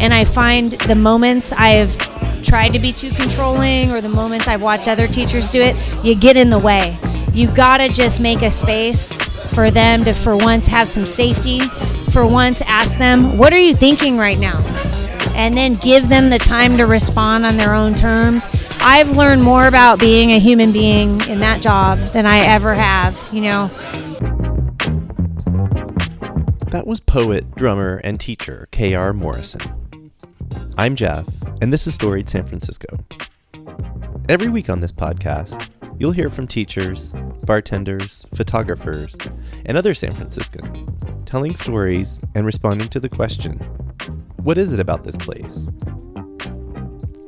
And I find the moments I've tried to be too controlling or the moments I've watched other teachers do it, you get in the way. You gotta just make a space for them to, for once, have some safety. For once, ask them, what are you thinking right now? And then give them the time to respond on their own terms. I've learned more about being a human being in that job than I ever have, you know. That was poet, drummer, and teacher K.R. Morrison. I'm Jeff, and this is Storied San Francisco. Every week on this podcast, you'll hear from teachers, bartenders, photographers, and other San Franciscans telling stories and responding to the question What is it about this place?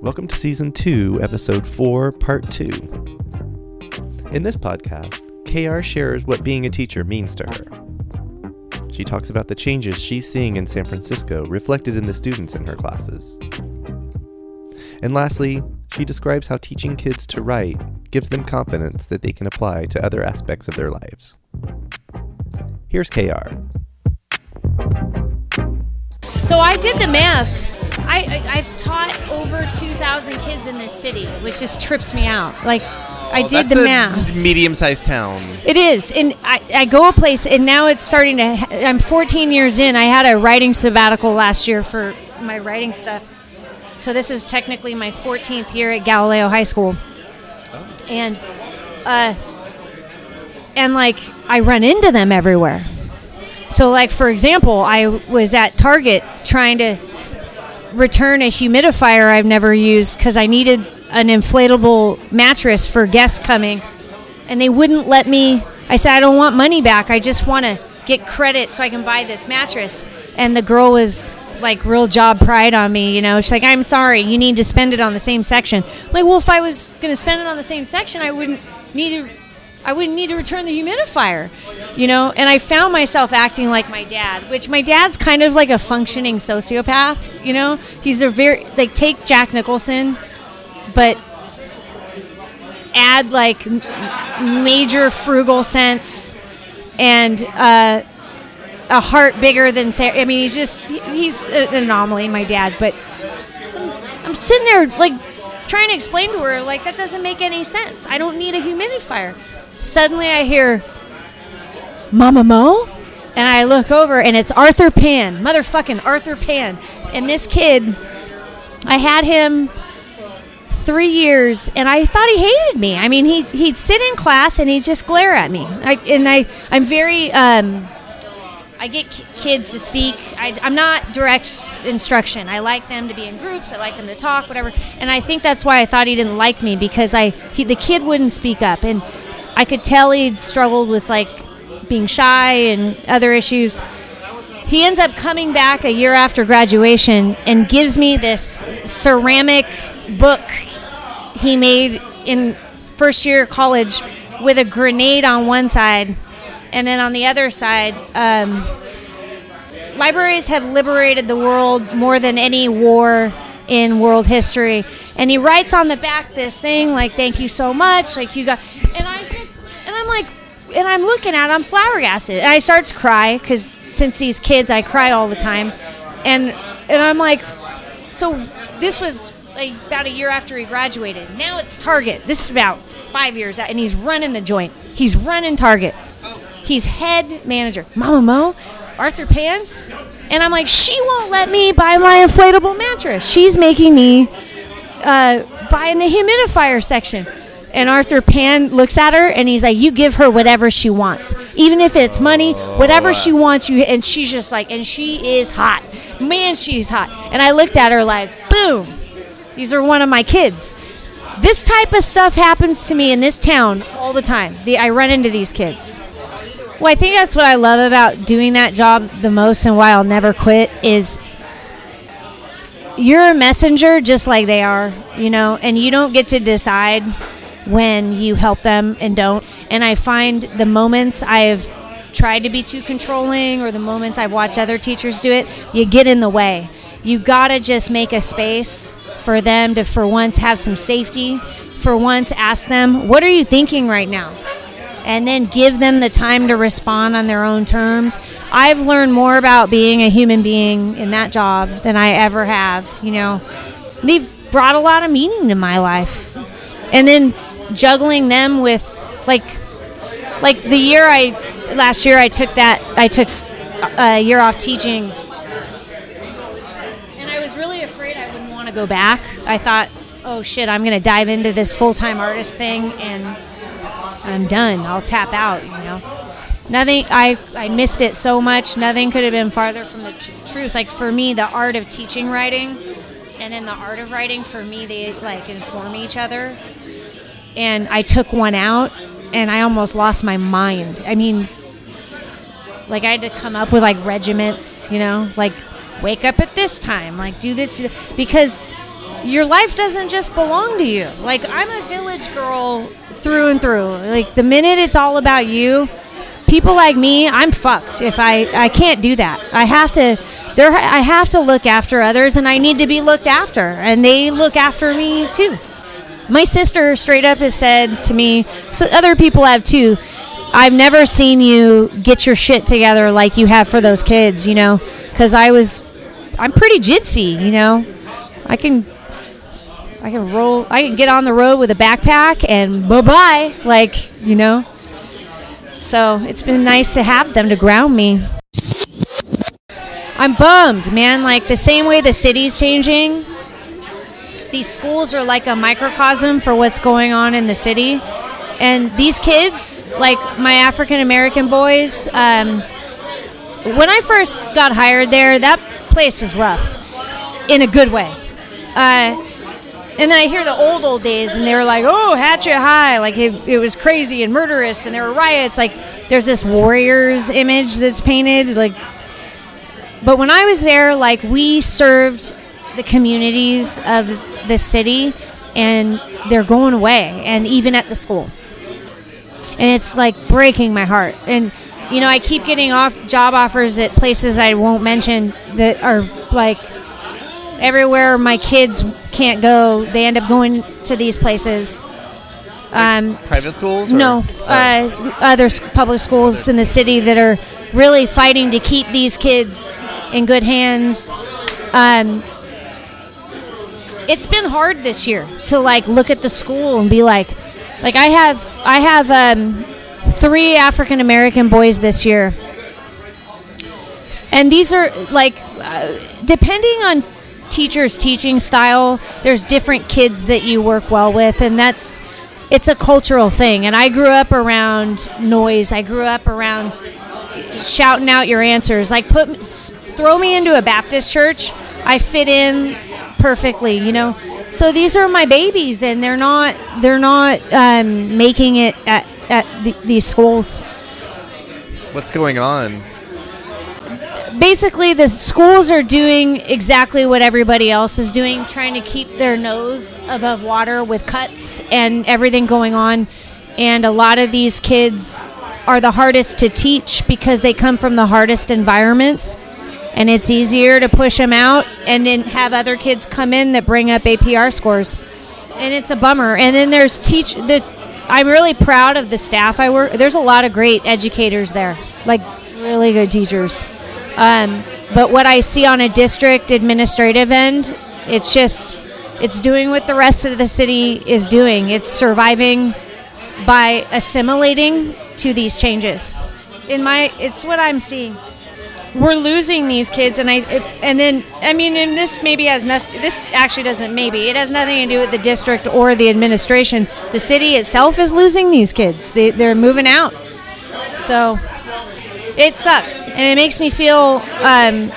Welcome to Season 2, Episode 4, Part 2. In this podcast, KR shares what being a teacher means to her. She talks about the changes she's seeing in San Francisco reflected in the students in her classes. And lastly, she describes how teaching kids to write gives them confidence that they can apply to other aspects of their lives. Here's KR. So I did the math. I, I, have taught over 2,000 kids in this city, which just trips me out. Like, I did the a math. Medium-sized town. It is, and I, I go a place, and now it's starting to. I'm 14 years in. I had a writing sabbatical last year for my writing stuff, so this is technically my 14th year at Galileo High School, and, uh, and like I run into them everywhere. So, like for example, I was at Target trying to return a humidifier I've never used because I needed an inflatable mattress for guests coming, and they wouldn't let me. I said, I don't want money back. I just want to get credit so I can buy this mattress. And the girl was like real job pride on me, you know. She's like, I'm sorry, you need to spend it on the same section. I'm like, well, if I was going to spend it on the same section, I wouldn't need to. I wouldn't need to return the humidifier, you know. And I found myself acting like my dad, which my dad's kind of like a functioning sociopath, you know. He's a very like take Jack Nicholson, but add like major frugal sense and uh, a heart bigger than Sarah. I mean, he's just he's an anomaly, my dad. But I'm sitting there like trying to explain to her like that doesn't make any sense. I don't need a humidifier. Suddenly, I hear Mama Mo, and I look over and it's Arthur Pan, motherfucking Arthur Pan, and this kid. I had him three years, and I thought he hated me. I mean, he he'd sit in class and he'd just glare at me. I, and I I'm very um, I get ki- kids to speak. I, I'm not direct instruction. I like them to be in groups. I like them to talk, whatever. And I think that's why I thought he didn't like me because I he, the kid wouldn't speak up, and I could tell he'd struggled with like being shy and other issues. He ends up coming back a year after graduation and gives me this ceramic book he made in first year college with a grenade on one side and then on the other side um, libraries have liberated the world more than any war in world history. And he writes on the back this thing like thank you so much. Like you got and i just and i'm like and i'm looking at i'm flabbergasted and i start to cry because since these kids i cry all the time and and i'm like so this was like about a year after he graduated. Now it's Target. This is about five years out, and he's running the joint. He's running Target. He's head manager. Mama Mo, Arthur Pan, and I'm like, she won't let me buy my inflatable mattress. She's making me uh, buy in the humidifier section. And Arthur Pan looks at her and he's like, "You give her whatever she wants, even if it's money, whatever she wants." You and she's just like, and she is hot, man, she's hot. And I looked at her like, "Boom, these are one of my kids." This type of stuff happens to me in this town all the time. The, I run into these kids. Well, I think that's what I love about doing that job the most, and why I'll never quit is you're a messenger just like they are, you know, and you don't get to decide when you help them and don't. And I find the moments I've tried to be too controlling or the moments I've watched other teachers do it, you get in the way. You gotta just make a space for them to, for once, have some safety. For once, ask them, what are you thinking right now? and then give them the time to respond on their own terms. I've learned more about being a human being in that job than I ever have, you know. They've brought a lot of meaning to my life. And then juggling them with like like the year I last year I took that I took a year off teaching and I was really afraid I wouldn't want to go back. I thought, "Oh shit, I'm going to dive into this full-time artist thing and I'm done. I'll tap out, you know." Nothing I I missed it so much. Nothing could have been farther from the tr- truth. Like for me, the art of teaching writing and then the art of writing for me they like inform each other. And I took one out and I almost lost my mind. I mean, like I had to come up with like regiments, you know, like wake up at this time, like do this because your life doesn't just belong to you. Like I'm a village girl through and through. Like the minute it's all about you, people like me, I'm fucked if I I can't do that. I have to there I have to look after others and I need to be looked after and they look after me too. My sister straight up has said to me, so other people have too. I've never seen you get your shit together like you have for those kids, you know, cuz I was I'm pretty gypsy, you know. I can I can roll I can get on the road with a backpack and bye-bye like, you know. So, it's been nice to have them to ground me. I'm bummed, man. Like the same way the city's changing, these schools are like a microcosm for what's going on in the city. And these kids, like my African American boys, um, when I first got hired there, that place was rough in a good way. Uh, and then I hear the old, old days, and they were like, oh, Hatchet High. Like it, it was crazy and murderous, and there were riots. Like there's this Warriors image that's painted. Like but when I was there, like we served the communities of the city, and they're going away, and even at the school, and it's like breaking my heart. And you know, I keep getting off job offers at places I won't mention that are like everywhere my kids can't go. They end up going to these places. Um, Private schools? or- no, Oh. uh, other public schools in the city that are really fighting to keep these kids in good hands. Um, it's been hard this year to like look at the school and be like, like I have I have um, three African American boys this year, and these are like uh, depending on teachers' teaching style. There's different kids that you work well with, and that's it's a cultural thing. And I grew up around noise. I grew up around shouting out your answers. Like put throw me into a Baptist church, I fit in perfectly. You know. So these are my babies, and they're not they're not um, making it at at the, these schools. What's going on? basically the schools are doing exactly what everybody else is doing trying to keep their nose above water with cuts and everything going on and a lot of these kids are the hardest to teach because they come from the hardest environments and it's easier to push them out and then have other kids come in that bring up APR scores and it's a bummer and then there's teach the I'm really proud of the staff I work there's a lot of great educators there like really good teachers um, but what I see on a district administrative end, it's just it's doing what the rest of the city is doing. It's surviving by assimilating to these changes. In my, it's what I'm seeing. We're losing these kids, and I, and then I mean, and this maybe has nothing. This actually doesn't. Maybe it has nothing to do with the district or the administration. The city itself is losing these kids. They, they're moving out. So it sucks and it makes me feel um,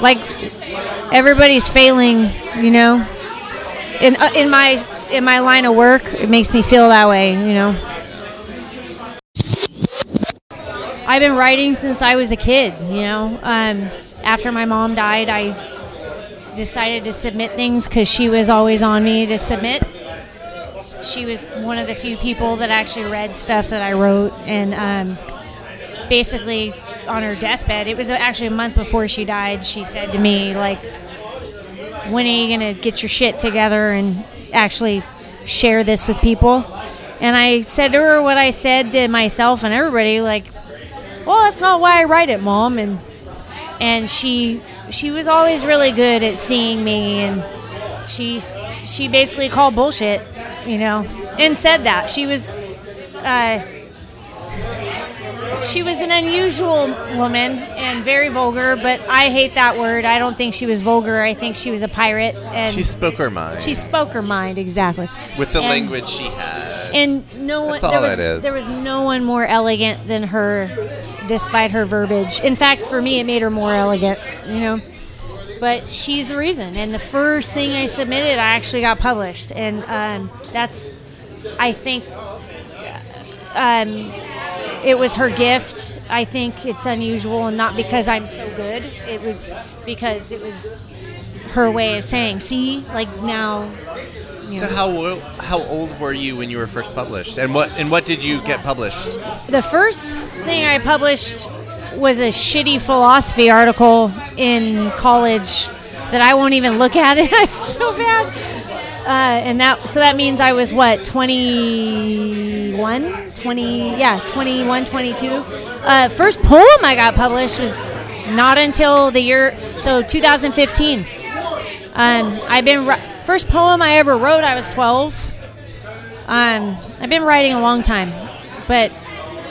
like everybody's failing you know in, uh, in my in my line of work it makes me feel that way you know i've been writing since i was a kid you know? Um, after my mom died i decided to submit things because she was always on me to submit. She was one of the few people that actually read stuff that i wrote and um, basically on her deathbed it was actually a month before she died she said to me like when are you to get your shit together and actually share this with people? And I said to her what I said to myself and everybody, like, "Well, that's not why I write it, mom." And and she she was always really good at seeing me, and she she basically called bullshit, you know, and said that she was. Uh, she was an unusual woman and very vulgar, but I hate that word. I don't think she was vulgar. I think she was a pirate, and She spoke her mind she spoke her mind exactly. with the and- language she had. And no one That's all there was that is. there was no one more elegant than her, despite her verbiage. In fact, for me, it made her more elegant. You know. But she's the reason. And the first thing I submitted, I actually got published, and um, that's, I think, um, it was her gift. I think it's unusual, and not because I'm so good. It was because it was her way of saying, "See, like now." So how how old were you when you were first published, and what and what did you get published? the first thing I published was a shitty philosophy article in college that I won't even look at it. I'm so bad. Uh, and that so that means I was what 21 20 yeah 21 22 uh, first poem I got published was not until the year so 2015 um, I've been first poem I ever wrote I was 12 um, I've been writing a long time but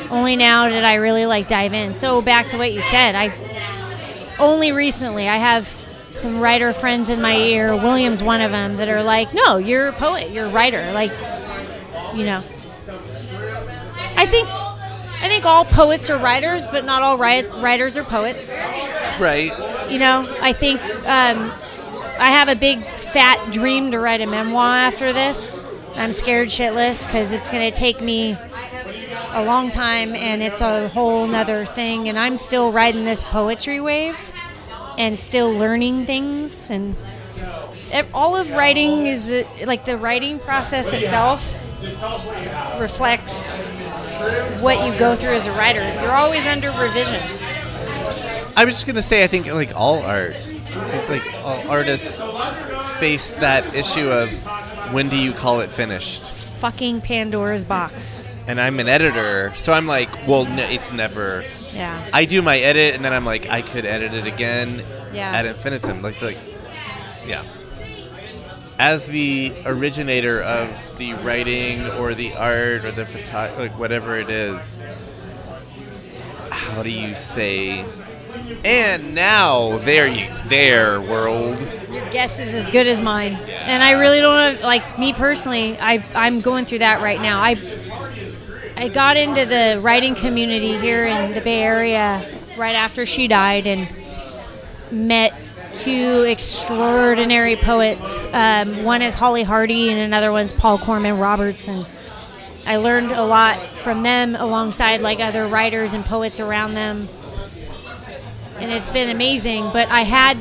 only now did I really like dive in. So back to what you said, I only recently I have some writer friends in my ear. William's one of them that are like, "No, you're a poet. You're a writer." Like, you know, I think I think all poets are writers, but not all wri- writers are poets. Right. You know, I think um, I have a big fat dream to write a memoir after this. I'm scared shitless because it's going to take me a long time and it's a whole nother thing. And I'm still riding this poetry wave and still learning things. And all of writing is uh, like the writing process itself reflects what you go through as a writer. You're always under revision. I was just gonna say, I think like all art, like all uh, artists face that issue of when do you call it finished? Fucking Pandora's box. And I'm an editor, so I'm like, well, no, it's never. Yeah. I do my edit, and then I'm like, I could edit it again Yeah. ad infinitum. Like, like, yeah. As the originator of the writing or the art or the photo, like whatever it is, how do you say? And now, there you, there, world. Your guess is as good as mine. And I really don't have, like me personally, I I'm going through that right now. I I got into the writing community here in the Bay Area right after she died and met two extraordinary poets. Um, one is Hollie Hardy and another one's Paul Corman Roberts and I learned a lot from them alongside like other writers and poets around them. And it's been amazing, but I had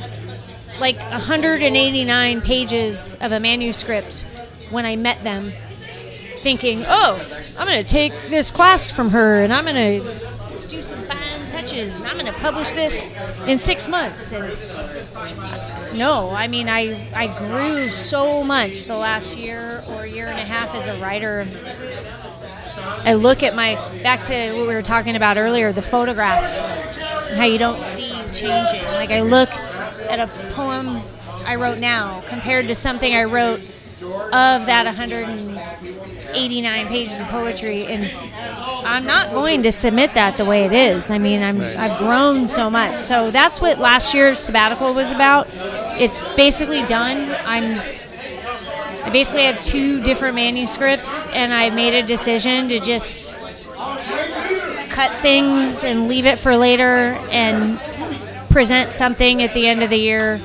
like 189 pages of a manuscript when I met them, thinking, oh, I'm going to take this class from her and I'm going to do some fine touches and I'm going to publish this in six months. And no, I mean, I, I grew so much the last year or year and a half as a writer. I look at my, back to what we were talking about earlier, the photograph how you don't see you changing. Like I look at a poem I wrote now compared to something I wrote of that 189 pages of poetry, and I'm not going to submit that the way it is. I mean, I'm I've grown so much. So that's what last year's sabbatical was about. It's basically done. I'm I basically had two different manuscripts, and I made a decision to just cut things and leave it for later and present something at the end of the year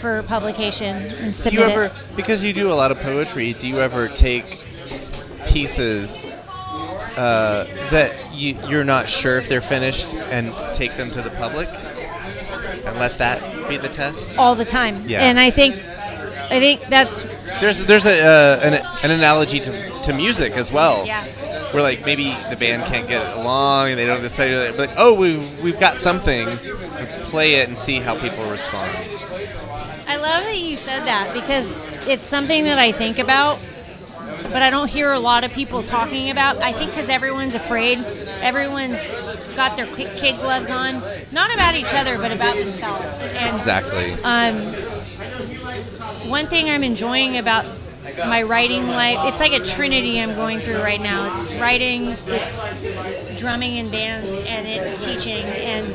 for publication and Do you ever, it. because you do a lot of poetry, do you ever take pieces uh, that you, you're not sure if they're finished and take them to the public and let that be the test? all the time. Yeah. And I think I think that's There's there's a uh, an, an analogy to, to music as well. yeah. Where like maybe the band can't get it along and they don't decide to but like oh we've we've got something let's play it and see how people respond. I love that you said that because it's something that I think about. but I don't hear a lot of people talking about. I think because everyone's afraid, everyone's got their kid kid gloves on, not about each other, but about themselves. And Exactly. um, one thing I'm enjoying about my writing life, it's like a trinity I'm going through right now. It's writing, it's drumming in bands, and it's teaching. And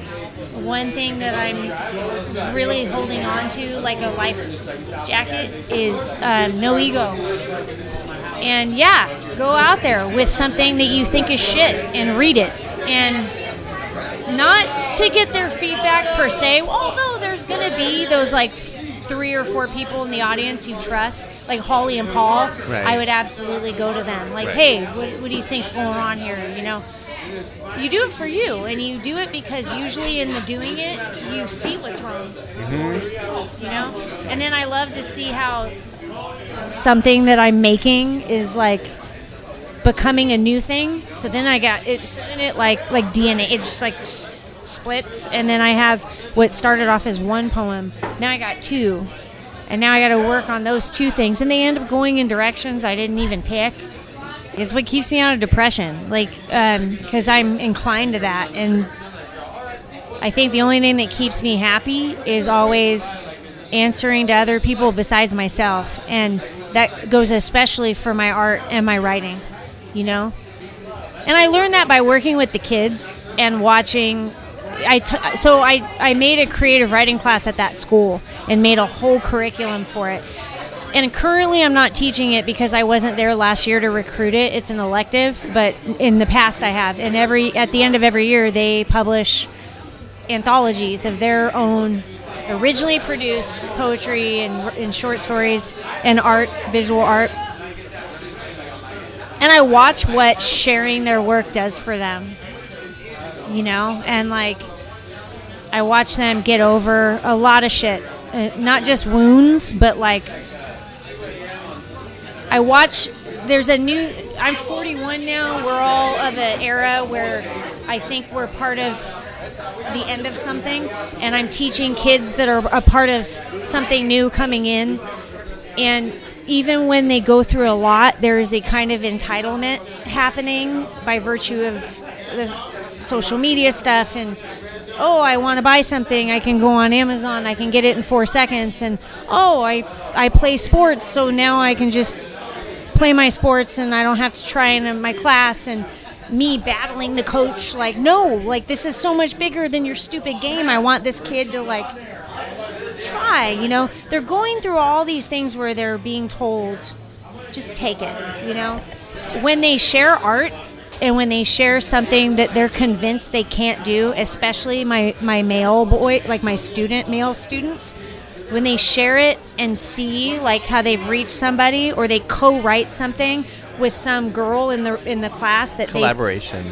one thing that I'm really holding on to, like a life jacket, is um, no ego. And yeah, go out there with something that you think is shit and read it. And not to get their feedback per se, although there's going to be those like three or four people in the audience you trust, like Hollie and Paul, Right. I would absolutely go to them. Like, Right. hey, what, what do you think's going on here? You know, you do it for you, and you do it because usually in the doing it, you see what's wrong. Mm-hmm. You know, and then I love to see how something that I'm making is like becoming a new thing. So then I got it. So then it like like DNA. it's just like s- splits, and then I have what started off as one poem. Now I got two, and now I got to work on those two things, and they end up going in directions I didn't even pick. It's what keeps me out of depression, like um, because I'm inclined to that, and I think the only thing that keeps me happy is always answering to other people besides myself, and that goes especially for my art and my writing, you know. And I learned that by working with the kids and watching. I t- so I I made a creative writing class at that school and made a whole curriculum for it. And currently, I'm not teaching it because I wasn't there last year to recruit it. It's an elective, but in the past I have. And every at the end of every year, they publish anthologies of their own originally produced poetry and, and short stories and art, visual art. And I watch what sharing their work does for them, you know, and like I watch them get over a lot of shit, uh, not just wounds, but like I watch. There's a new. I'm 41 now. We're all of an era where I think we're part of the end of something, and I'm teaching kids that are a part of something new coming in. And even when they go through a lot, there is a kind of entitlement happening by virtue of the social media stuff and oh i want to buy something. I can go on amazon. I can get it in four seconds. And oh i i play sports so now i can just play my sports and i don't have to try in my class. And me battling the coach like no like this is so much bigger than your stupid game. I want this kid to like try you know? They're going through all these things where they're being told just take it you know? When they share art and when they share something that they're convinced they can't do especially my my male boy like my student male students when they share it and see like how they've reached somebody or they co-write something with some girl in the in the class that they Collaboration.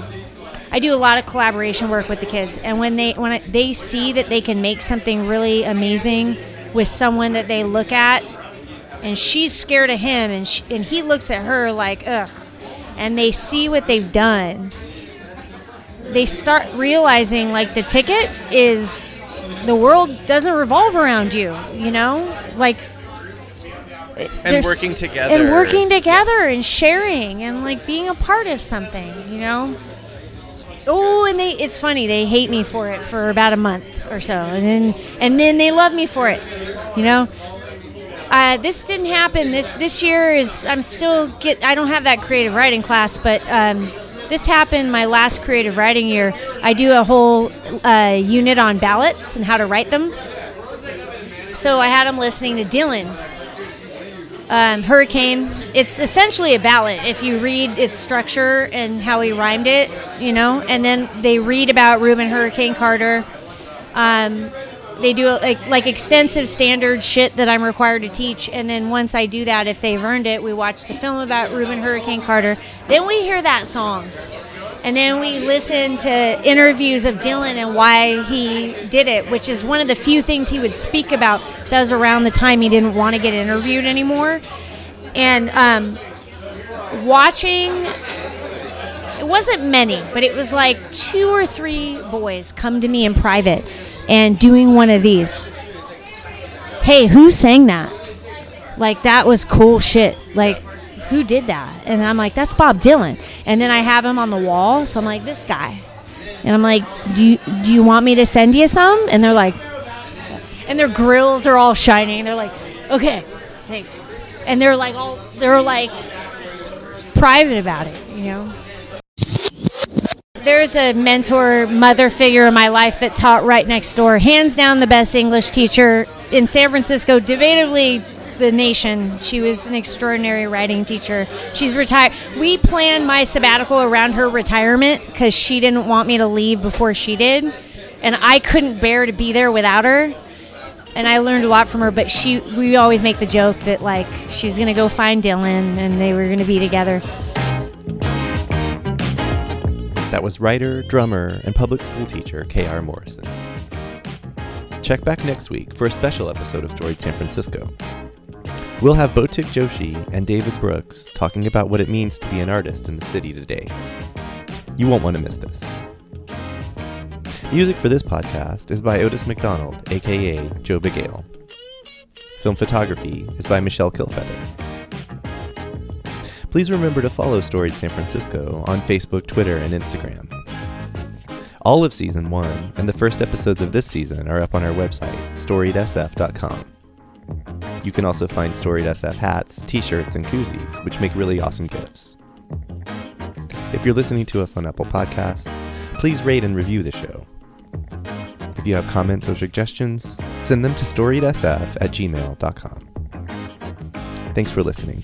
I do a lot of collaboration work with the kids, and when they when I, they see that they can make something really amazing with someone that they look at, and she's scared of him, and she, and he looks at her like ugh, and they see what they've done, they start realizing like the ticket is the world doesn't revolve around you, you know, like. And working together. and working together and sharing and like being a part of something, you know. Oh, and they it's funny, they hate me for it for about a month or so. And then and then they love me for it. You know? Uh, this didn't happen. This this year is I'm still get I don't have that creative writing class, but um, this happened my last creative writing year. I do a whole uh, unit on ballads and how to write them. So I had them listening to Dylan um, Hurricane. It's essentially a ballad if you read its structure and how he rhymed it, you know. And then they read about Rubin Hurricane Carter. Um, they do like like extensive standard shit that I'm required to teach, and then once I do that, if they've earned it, we watch the film about Rubin Hurricane Carter. Then we hear that song. And then we listen to interviews of Dylan and why he did it, which is one of the few things he would speak about because that was around the time he didn't want to get interviewed anymore. And um, watching, it wasn't many, but it was like two or three boys come to me in private and doing one of these. Hey, who sang that? Like, that was cool shit. Like, who did that? And I'm like, that's Bob Dylan. And then I have him on the wall, so I'm like, this guy. And I'm like, do you, do you want me to send you some? And they're like, and their grills are all shining. They're like, okay, thanks. And they're like all, they're like private about it, you know. There's a mentor, mother figure in my life that taught right next door. Hands down, the best English teacher in San Francisco, debatably the nation. She was an extraordinary writing teacher. She's retired. We planned my sabbatical around her retirement because she didn't want me to leave before she did. And I couldn't bear to be there without her. And I learned a lot from her, but she we always make the joke that like she was gonna go find Dylan and they were gonna be together. That was writer, drummer, and public school teacher K.R. Morrison. Check back next week for a special episode of Storied San Francisco. We'll have Botik Joshi and David Brooks talking about what it means to be an artist in the city today. You won't want to miss this. Music for this podcast is by Otis McDonald, aka Joe Bagale. Film photography is by Michelle Kilfeather. Please remember to follow Storied San Francisco on Facebook, Twitter, and Instagram. All of season one and the first episodes of this season are up on our website, storiedsf.com. You can also find Storied SF hats, t shirts, and koozies, which make really awesome gifts. If you're listening to us on Apple Podcasts, please rate and review the show. If you have comments or suggestions, send them to storiedsf at gmail.com. Thanks for listening.